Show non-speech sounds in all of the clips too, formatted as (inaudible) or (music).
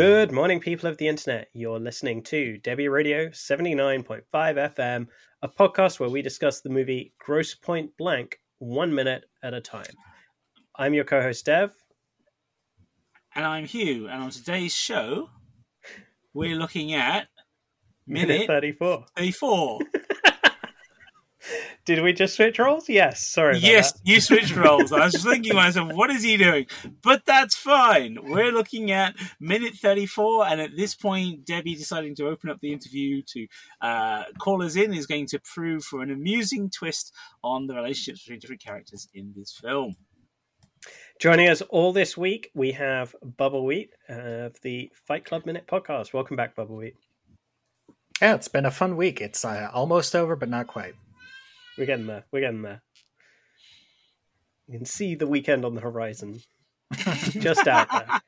Good morning, people of the internet. You're listening to Debi Radio 79.5 FM, a podcast where we discuss the movie Grosse Pointe Blank one minute at a time. I'm your co host, Dev. And I'm Hugh. And on today's show, we're looking at Minute minute 34. 34. Did we just switch roles? Yes. Sorry. About yes, that. you switched roles. I was just thinking to (laughs) myself, what is he doing? But that's fine. We're looking at minute 34, and at this point, Debbie deciding to open up the interview to uh, call us in is going to prove for an amusing twist on the relationships between different characters in this film. Joining us all this week, we have Bubbawheat of the Fight Club Minute podcast. Welcome back, Bubbawheat. Yeah, it's been a fun week. It's uh, almost over, but not quite. We're getting there. We're getting there. You can see the weekend on the horizon. (laughs) Just out there.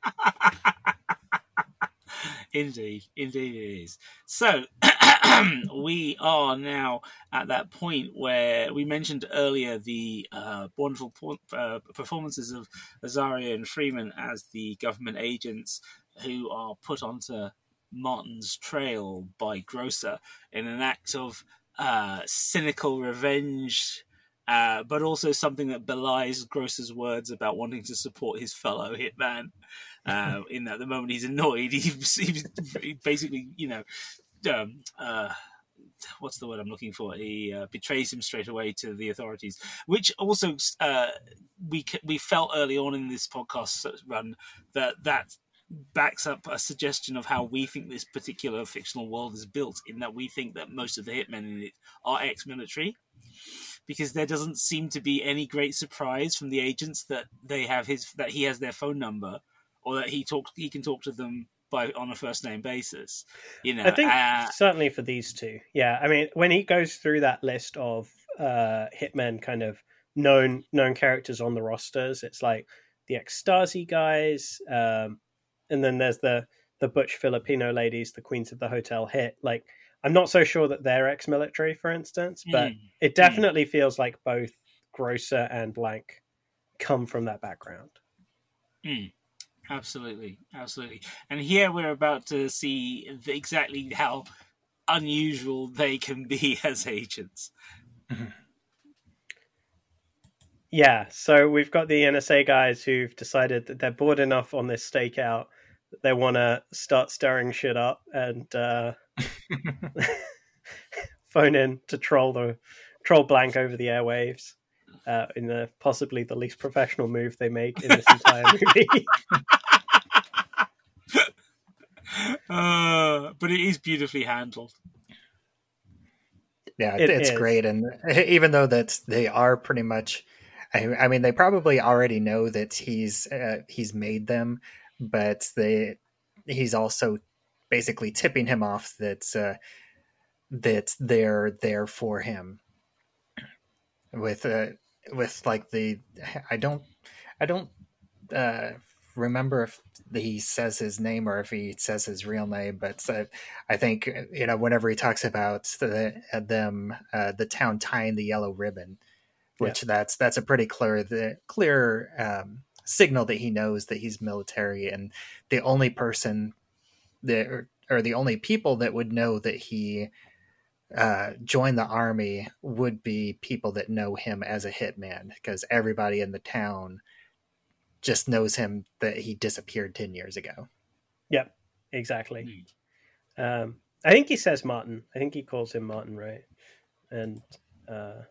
Indeed, indeed it is. So (clears throat) we are now at that point where we mentioned earlier the uh, wonderful uh, performances of Azaria and Freeman as the government agents who are put onto Martin's trail by Grocer in an act of uh, cynical revenge. Uh, but also something that belies Grocer's words about wanting to support his fellow hitman. Uh, (laughs) in that the moment he's annoyed, he, (laughs) he, he basically, you know, um, uh, what's the word I'm looking for? He uh, betrays him straight away to the authorities, which also uh, we we felt early on in this podcast run that that backs up a suggestion of how we think this particular fictional world is built. In that we think that most of the hitmen in it are ex-military. Because there doesn't seem to be any great surprise from the agents that they have his that he has their phone number, or that he talk he can talk to them by on a first name basis. You know, I think uh, certainly for these two. Yeah, I mean, when he goes through that list of uh, hitmen, kind of known known characters on the rosters, it's like the ex Stasi guys, um, and then there's the the butch Filipino ladies, the queens of the hotel hit. Like, I'm not so sure that they're ex-military, for instance, but mm, it definitely feels like both Grocer and Blank come from that background. mm, absolutely, absolutely. And here we're about to see the- exactly how unusual they can be (laughs) as agents. (laughs) Yeah, so we've got the NSA guys who've decided that they're bored enough on this stakeout they want to start stirring shit up and uh, (laughs) (laughs) phone in to troll the troll blank over the airwaves uh, in the possibly the least professional move they make in this entire (laughs) movie. Uh, but it is beautifully handled. Yeah, It it's is. great, and even though that they are pretty much, I, I mean, they probably already know that he's uh, he's made them, but they he's also basically tipping him off that uh, that they're there for him. With uh, with like the I don't I don't uh, remember if he says his name or if he says his real name, but uh, I think you know whenever he talks about the, uh, them, uh, the town tying the yellow ribbon, which that's that's a pretty clear the clear um, signal that he knows that he's military, and the only person that or, or the only people that would know that he uh, joined the army would be people that know him as a hitman, because everybody in the town just knows him that he disappeared 10 years ago. yep, exactly. Um, I think he says Martin. I think he calls him Martin, right? And uh,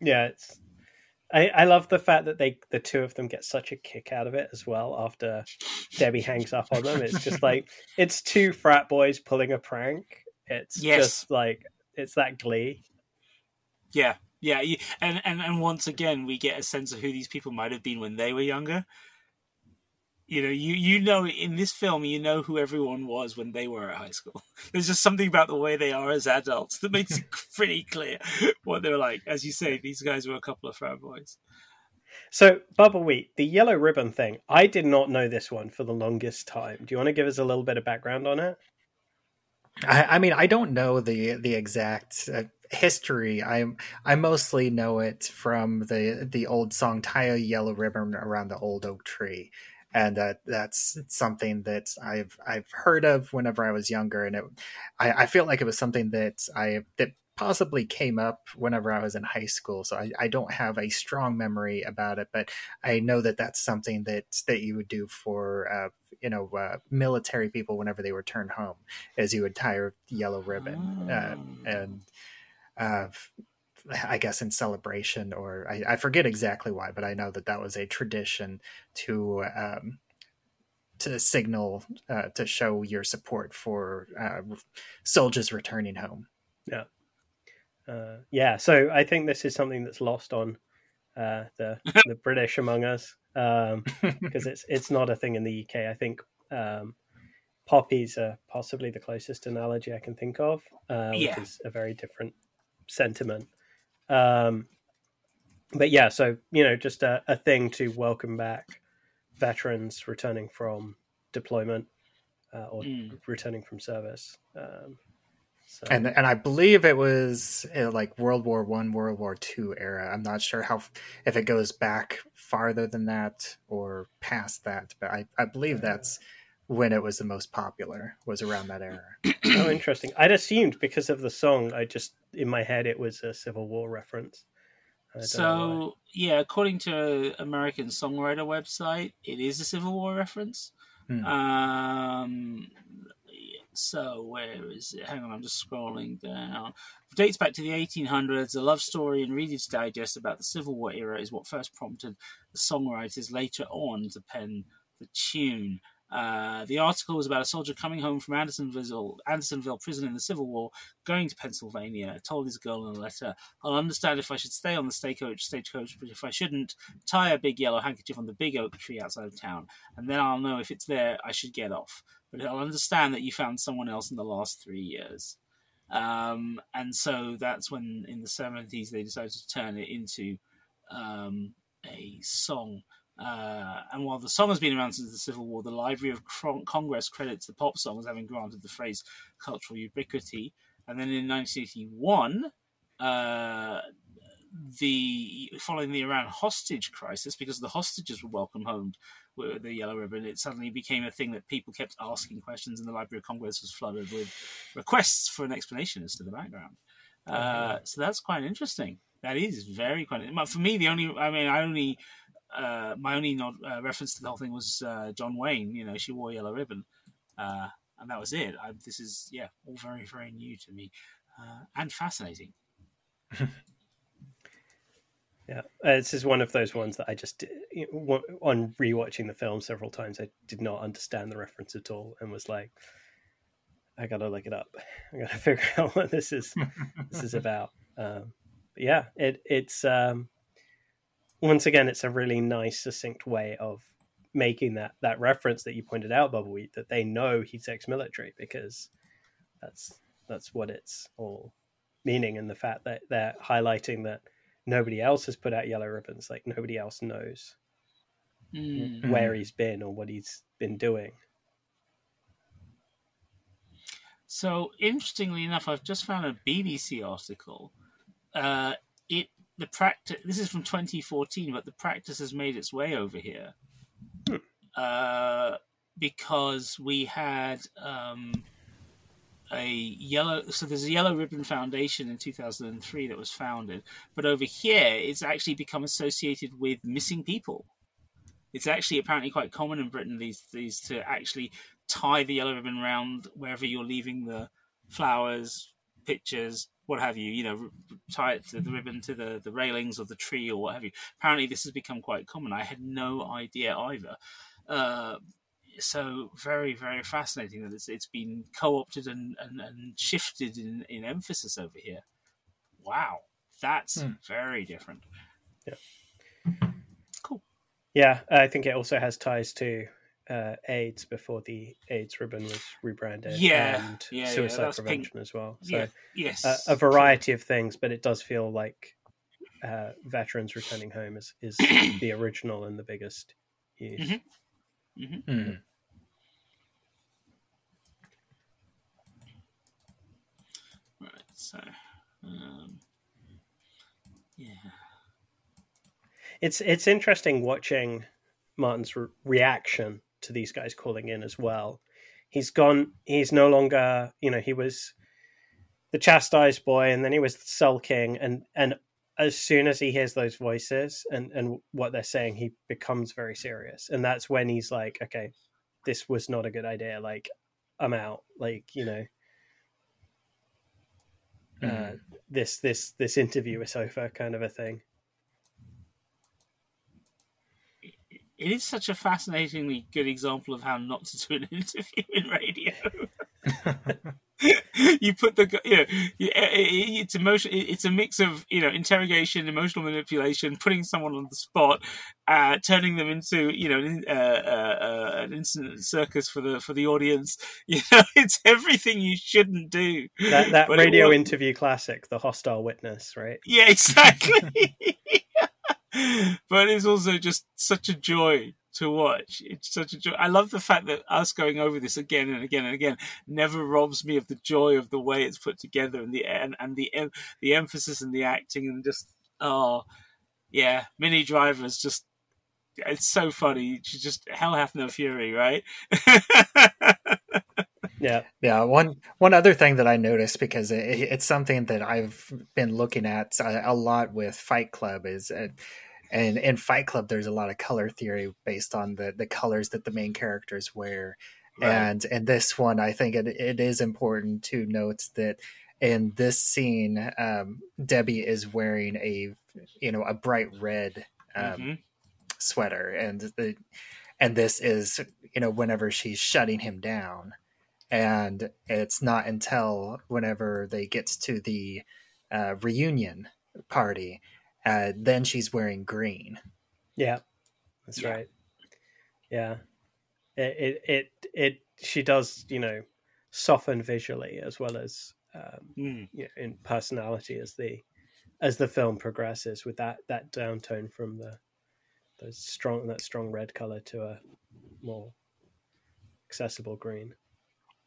yeah, it's. I, I love the fact that they the two of them get such a kick out of it as well after Debbie hangs up on them. It's just (laughs) like it's two frat boys pulling a prank. It's Yes. just like it's that glee. Yeah, yeah, and, and and once again, we get a sense of who these people might have been when they were younger. You know, you you know in this film, you know who everyone was when they were at high school. (laughs) There's just something about the way they are as adults that makes it (laughs) pretty clear (laughs) what they're like. As you say, these guys were a couple of frat boys. So Bubbawheat, the yellow ribbon thing. I did not know this one for the longest time. Do you want to give us a little bit of background on it? I, I mean, I don't know the the exact uh, history. I I mostly know it from the the old song "Tie a Yellow Ribbon Around the Old Oak Tree," and uh, that's something that I've I've heard of whenever I was younger, and it I, I feel like it was something that I that possibly came up whenever I was in high school. So I, I, don't have a strong memory about it, but I know that that's something that that you would do for uh, you know uh, military people whenever they return home, as you would tie a yellow ribbon oh. uh, and. I guess in celebration, or I, I, forget exactly why, but I know that that was a tradition to um, to signal uh, to show your support for uh, soldiers returning home. Yeah, uh, yeah. So I think this is something that's lost on uh, the (laughs) the British among us because um, (laughs) it's it's not a thing in the UK. I think um, poppies are possibly the closest analogy I can think of, uh, which is a very different sentiment. Um, but yeah, so you know, just a, a thing to welcome back veterans returning from deployment uh, or mm. returning from service. Um, so. And and I believe it was uh, like World War One, World War Two era. I'm not sure how if it goes back farther than that or past that, but I, I believe uh, that's when it was the most popular was around that era. (clears throat) oh, interesting. I'd assumed because of the song, I just in my head it was a Civil War reference. So yeah, according to American Songwriter website, it is a Civil War reference. Hmm. Um, so where is it? Hang on, I'm just scrolling down. It dates back to the 1800s. A love story in Reader's Digest about the Civil War era is what first prompted the songwriters later on to pen the tune. Uh, the article was about a soldier coming home from Andersonville, Andersonville prison in the Civil War, going to Pennsylvania. Told his girl in a letter, "I'll understand if I should stay on the stagecoach, stagecoach, but if I shouldn't, tie a big yellow handkerchief on the big oak tree outside of town, and then I'll know if it's there. I should get off. But I'll understand that you found someone else in the last three years." Um, and so that's when, in the seventies, they decided to turn it into um, a song. Uh, and while the song has been around since the Civil War, the Library of Congress credits the pop song as having granted the phrase cultural ubiquity. And then in 1981, uh, the following the Iran hostage crisis, because the hostages were welcome home with the yellow ribbon, it suddenly became a thing that people kept asking questions, and the Library of Congress was flooded with requests for an explanation as to the background. Uh, so that's quite interesting. That is very quite. For me, the only I mean, I only uh, my only nod, uh, reference to the whole thing was uh, John Wayne. You know, she wore a yellow ribbon, uh, and that was it. I, this is yeah, all very very new to me uh, and fascinating. (laughs) yeah, uh, this is one of those ones that I just on rewatching the film several times. I did not understand the reference at all, and was like, I gotta look it up. (laughs) I gotta (laughs) figure out what this is this is about. Um, yeah, it it's. Um, once again, it's a really nice, succinct way of making that that reference that you pointed out, Bubbawheat, that they know he's ex-military because that's that's what it's all meaning, and the fact that they're highlighting that nobody else has put out yellow ribbons, like nobody else knows mm. where he's been or what he's been doing. So interestingly enough, I've just found a BBC article. Uh, it the practice. This is from 2014, but the practice has made its way over here hmm. uh, because we had um, a yellow. So there's a Yellow Ribbon Foundation in 2003 that was founded, but over here it's actually become associated with missing people. It's actually apparently quite common in Britain these these to actually tie the yellow ribbon around wherever you're leaving the flowers, pictures, what have you, you know, tie it to the ribbon to the, the railings or the tree or what have you. Apparently, this has become quite common. I had no idea either. Uh, so very, very fascinating that it's, it's been co-opted and, and, and shifted in, in emphasis over here. Wow, that's hmm. very different. Yeah. Cool. Yeah, I think it also has ties to uh, AIDS before the AIDS ribbon was rebranded. Yeah, and yeah, suicide yeah, prevention pink. as well. So, yeah. yes, uh, a variety of things, but it does feel like uh, veterans returning home is, is (clears throat) the original and the biggest use. Mm-hmm. Mm-hmm. Mm-hmm. Right. So, um, yeah, it's it's interesting watching Martin's re- reaction to these guys calling in as well. He's gone. He's no longer. You know, he was the chastised boy, and then he was sulking, and and as soon as he hears those voices and and what they're saying, he becomes very serious, and that's when he's like, okay, this was not a good idea. Like, I'm out. Like, you know. Uh, this this this interview is over, kind of a thing. It is such a fascinatingly good example of how not to do an (laughs) interview in radio. (laughs) you put the you know it's emotion it's a mix of you know interrogation emotional manipulation putting someone on the spot uh, turning them into you know uh, uh, uh, an instant circus for the for the audience. (laughs) You know it's everything you shouldn't do. That, that radio interview classic the hostile witness right? Yeah exactly (laughs) but it's also just such a joy to watch. It's such a joy. I love the fact that us going over this again and again and again never robs me of the joy of the way it's put together and the and, and the the emphasis and the acting and just oh yeah, Minnie Driver's just it's so funny. Just hell hath no fury, right? (laughs) yeah, yeah. One one other thing that I noticed because it, it's something that I've been looking at a, a lot with Fight Club is. Uh, and in Fight Club, there's a lot of color theory based on the the colors that the main characters wear. Right. And in this one, I think it, it is important to note that in this scene, um, Debbie is wearing a you know a bright red um, mm-hmm. sweater, and the and this is you know whenever she's shutting him down, and it's not until whenever they get to the uh, reunion party uh, then she's wearing green. Yeah, that's yeah. right. Yeah, it, it, it it she does you know soften visually as well as um, mm. you know, in personality as the as the film progresses with that that downtone from the the strong that strong red color to a more accessible green.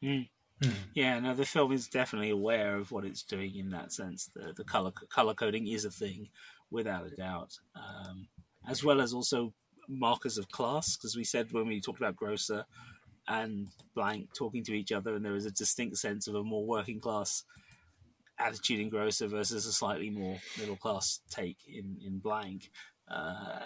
Mm. Mm. Yeah, no, the film is definitely aware of what it's doing in that sense. The the color color coding is a thing, without a doubt, um, as well as also markers of class, because we said when we talked about Grocer and Blank talking to each other, and there was a distinct sense of a more working class attitude in Grocer versus a slightly more middle class take in in Blank. Uh,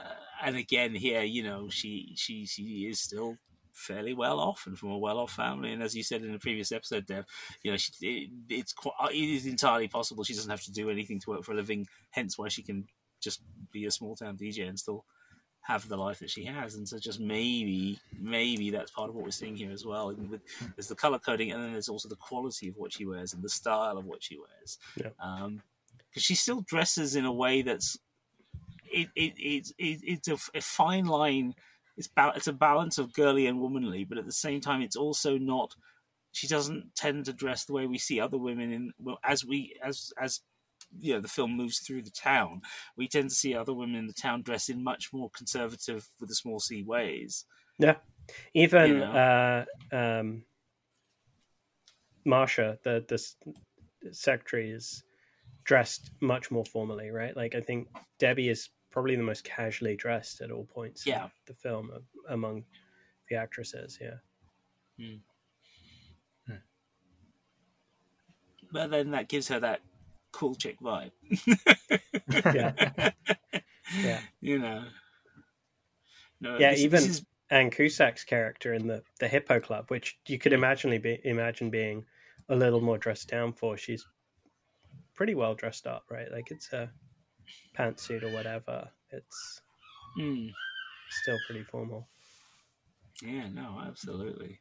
and again, here, you know, she she she is still fairly well off and from a well off family. And as you said in the previous episode, Dev, you know, she, it, it's quite, it is entirely possible she doesn't have to do anything to work for a living. Hence, why she can just be a small town DJ and still have the life that she has. And so, just maybe, maybe that's part of what we're seeing here as well. With there's the color coding, and then there's also the quality of what she wears and the style of what she wears. Yeah. Um, because she still dresses in a way that's it, it, it, it it's a, a fine line. It's ba- it's a balance of girly and womanly, but at the same time, it's also not. She doesn't tend to dress the way we see other women in well, as we as as you know the film moves through the town, we tend to see other women in the town dress in much more conservative with a small c ways. Yeah, even you know? uh, um, Marsha, the the secretary, is dressed much more formally, right? Like I think Debbie is probably the most casually dressed at all points. Yeah, the film among the actresses. Yeah. Hmm. Hmm. But then that gives her that cool chick vibe. yeah. (laughs) yeah. You know. No, yeah, this, even this is... Anne Cusack's character in the, the Hippo Club, which you could imagine be imagine being a little more dressed down for. She's pretty well dressed up, right? Like it's a pantsuit or whatever. It's mm. still pretty formal. Yeah, no, absolutely.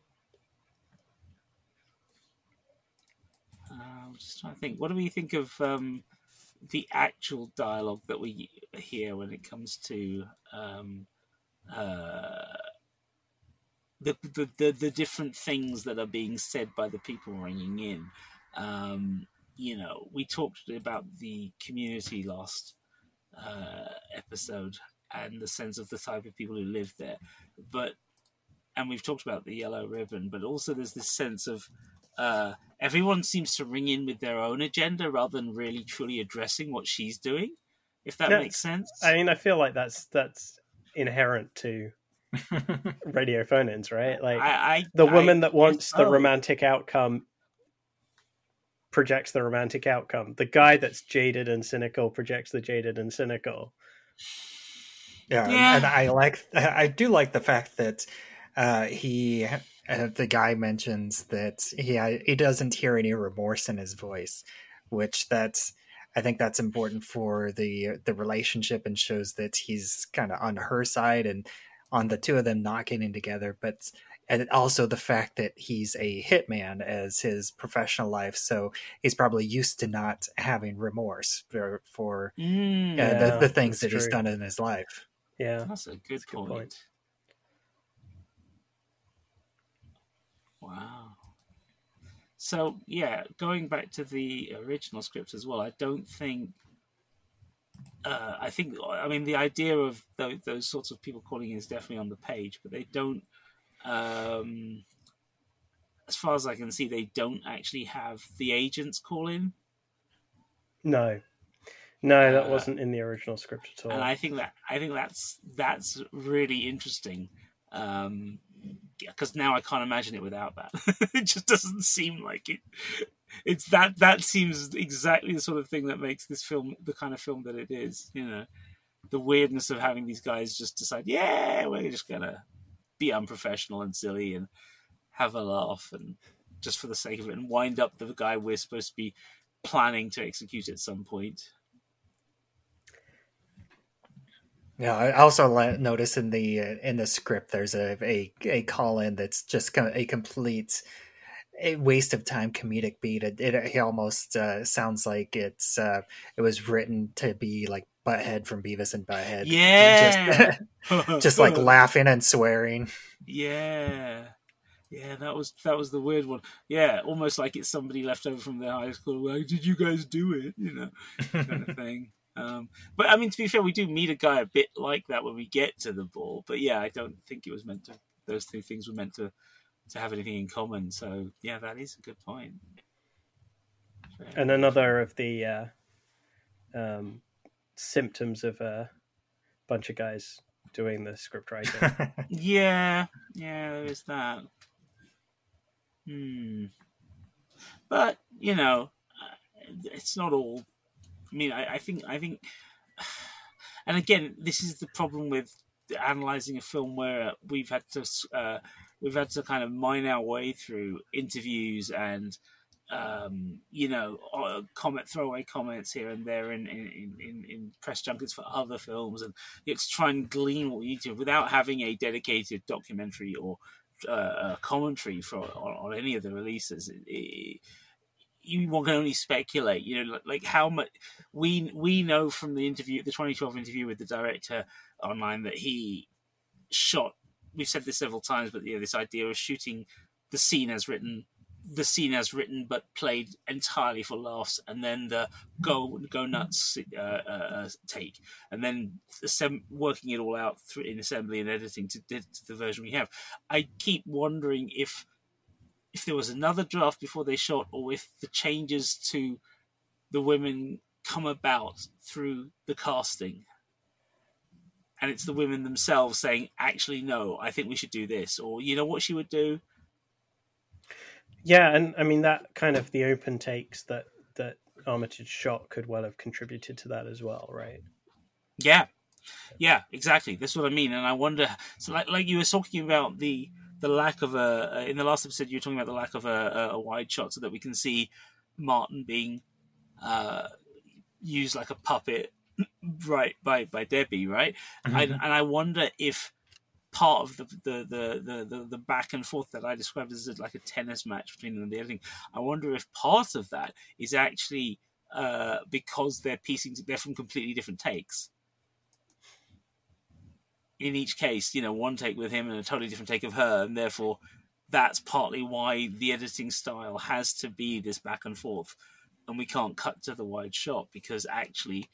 Uh, I'm just trying to think. What do we think of um, the actual dialogue that we hear when it comes to um, uh, the, the, the the different things that are being said by the people ringing in? Um, you know, we talked about the community last uh, episode and the sense of the type of people who live there, but and we've talked about the yellow ribbon, but also there's this sense of uh, everyone seems to ring in with their own agenda rather than really truly addressing what she's doing. If that makes sense. I mean, I feel like that's that's inherent to (laughs) radio phone-ins, right? Like I, I the I woman that guess wants the romantic outcome projects the romantic outcome. The guy that's jaded and cynical projects the jaded and cynical. Yeah, Yeah. and I like I do like the fact that uh, he uh, the guy mentions that he he doesn't hear any remorse in his voice, which that's I think that's important for the the relationship and shows that he's kind of on her side and on the two of them not getting together, but and also the fact that he's a hitman as his professional life, so he's probably used to not having remorse for for Mm, uh, Yeah, the, the things that's that he's done in his life. Yeah. that's a good, That's a good point. point. Wow. So yeah, going back to the original script as well, I don't think. Uh, I think I mean the idea of those, those sorts of people calling in is definitely on the page, but they don't. Um, as far as I can see, they don't actually have the agents call in, No. No, that Uh, wasn't in the original script at all. and I think that I think that's that's really interesting. Um, because now I can't imagine it without that. (laughs) it just doesn't seem like it. It's that that seems exactly the sort of thing that makes this film the kind of film that it is. You know, the weirdness of having these guys just decide, yeah, we're just gonna be unprofessional and silly and have a laugh and just for the sake of it and wind up the guy we're supposed to be planning to execute at some point. Yeah, I also notice in the uh, in the script there's a a, a call in that's just a complete a waste of time comedic beat. It, it, it almost uh, sounds like it's uh, it was written to be like Butthead from Beavis and Butthead. Yeah. just, (laughs) (laughs) just like laughing and swearing. Yeah. Yeah, that was that was the weird one. Yeah, almost like it's somebody left over from their high school. Like, did you guys do it? You know, kind of (laughs) thing. Um, but I mean, to be fair, we do meet a guy a bit like that when we get to the ball. But yeah, I don't think it was meant to. Those two things were meant to to have anything in common. So yeah, that is a good point. Fair and enough. another of the uh, um, symptoms of a bunch of guys doing the script writing. (laughs) Yeah, yeah, there is that. Hmm. But you know, uh, it's not all. I mean, I, I think, I think, (sighs) and again, this is the problem with analyzing a film where we've had to, uh, we've had to kind of mine our way through interviews and. Um, you know, uh, comment throwaway comments here and there in in, in, in press junkets for other films, and it's try and glean what need to without having a dedicated documentary or uh, commentary for on, on any of the releases. It, it, you can only speculate, you know, like, like how much we we know from the interview, the 2012 interview with the director online that he shot. We've said this several times, but yeah, this idea of shooting the scene as written the scene as written but played entirely for laughs, and then the go go nuts uh, uh, take, and then assemb- working it all out through in assembly and editing to, to the version we have. I keep wondering if if there was another draft before they shot, or if the changes to the women come about through the casting. And it's the women themselves saying, actually, no, I think we should do this. Or, you know what she would do? Yeah, and I mean that kind of the open takes that that Armitage shot could well have contributed to that as well, right? Yeah, yeah, exactly. That's what I mean. And I wonder, so like, like you were talking about the the lack of a in the last episode, you were talking about the lack of a, a wide shot so that we can see Martin being uh, used like a puppet, (clears throat) right by by Debbie, right? Mm-hmm. I, and I wonder if part of the the, the the the back and forth that I described as like a tennis match between them and the editing, I wonder if part of that is actually uh, because they're piecing they're from completely different takes. In each case, you know, one take with him and a totally different take of her, and therefore that's partly why the editing style has to be this back and forth, and we can't cut to the wide shot because actually,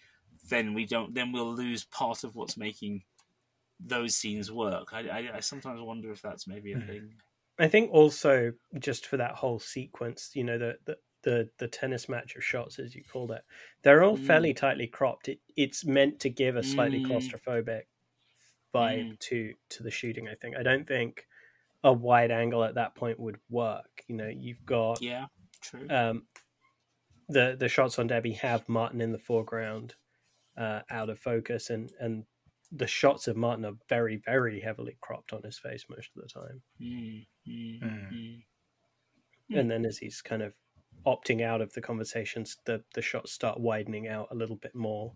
then we don't, then we'll lose part of what's making those scenes work. I, I, I sometimes wonder if that's maybe a Mhm. thing. I think also just for that whole sequence, you know, the the the, the tennis match of shots, as you called it, they're all Mm. fairly tightly cropped. It, it's meant to give a slightly Mm. claustrophobic vibe mm. to to the shooting. I think I don't think a wide angle at that point would work. You know, you've got yeah, true. Um, the the shots on Debbie have Martin in the foreground, uh, out of focus, and and the shots of Martin are very very heavily cropped on his face most of the time. Mm, mm, mm. And then as he's kind of opting out of the conversations, the the shots start widening out a little bit more.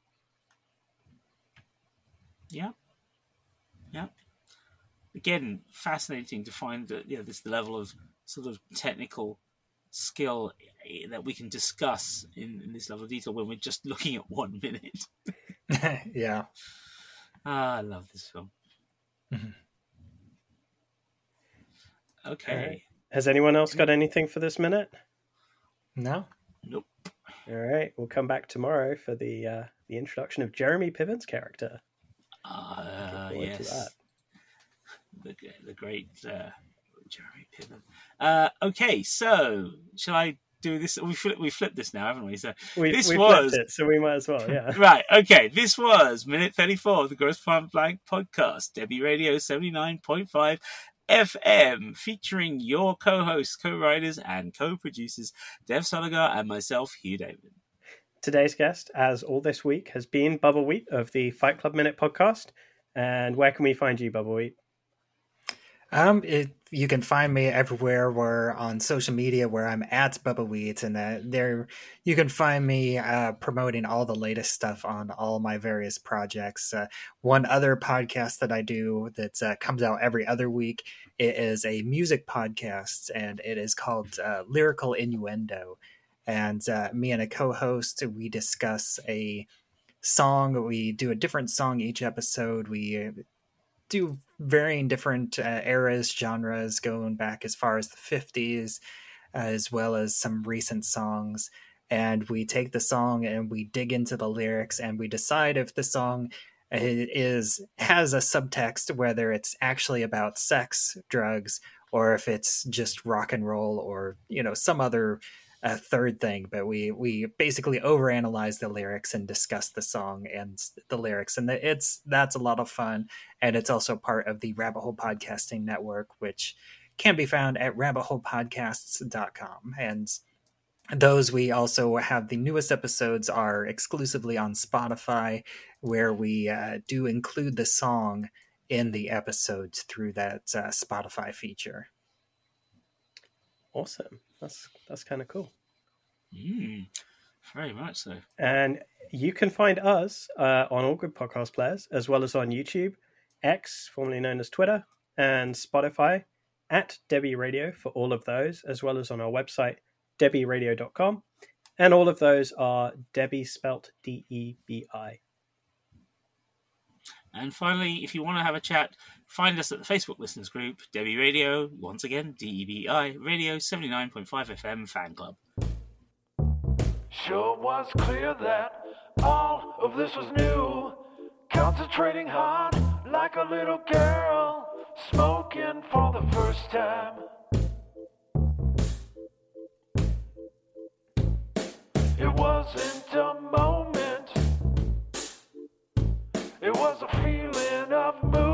Yeah, yeah. Again, fascinating to find that you know this level of sort of technical skill eh, that we can discuss in, in this level of detail when we're just looking at one minute. (laughs) yeah. Ah, I love this film. Mm-hmm. Okay. Has anyone else got anything for this minute? No. Nope. All right, we'll come back tomorrow for the uh, the introduction of Jeremy Piven's character. Uh, yes. The, the great uh, Jeremy Piven. Uh, okay, so shall I do this? We flip, we flipped this now, haven't we? So we, this we was it, so we might as well, yeah. (laughs) right. Okay, this was minute thirty-four of the Grosse Pointe Blank podcast, Debi Radio seventy-nine point five. FM, featuring your co-hosts, co-writers, and co-producers, Dev Soligar and myself, Hugh David. Today's guest, as all this week, has been Bubbawheat of the Fight Club Minute podcast. And where can we find you, Bubbawheat? Um, it, you can find me everywhere where on social media where I'm at Bubbawheat, and uh, there you can find me uh, promoting all the latest stuff on all my various projects. Uh, one other podcast that I do that uh, comes out every other week it is a music podcast, and it is called uh, Lyrical Innuendo. And me and a co-host we discuss a song. We do a different song each episode. We do varying different uh, eras, genres, going back as far as the 50s, as well as some recent songs. And we take the song and we dig into the lyrics and we decide if the song uh, is has a subtext, whether it's actually about sex, drugs, or if it's just rock and roll or you know some other a third thing, but we we basically overanalyze the lyrics and discuss the song and the lyrics, and it's that's a lot of fun, and it's also part of the Rabbit Hole Podcasting Network, which can be found at rabbitholepodcasts.com and those we also have the newest episodes are exclusively on spotify where we uh, do include the song in the episodes through that uh, spotify feature awesome that's that's kind of cool. Mm, very much so. And you can find us uh, on all good podcast players, as well as on YouTube, X, formerly known as Twitter, and Spotify at Debi Radio for all of those, as well as on our website, debiradio.com. And all of those are Debi spelt D E B I. And finally, if you want to have a chat, find us at the Facebook listeners group, Debi Radio, once again, D E B I, Radio 79.5 FM Fan Club. Sure was clear that all of this was new. Concentrating hard like a little girl, smoking for the first time. It wasn't a moment. Was a feeling of movement.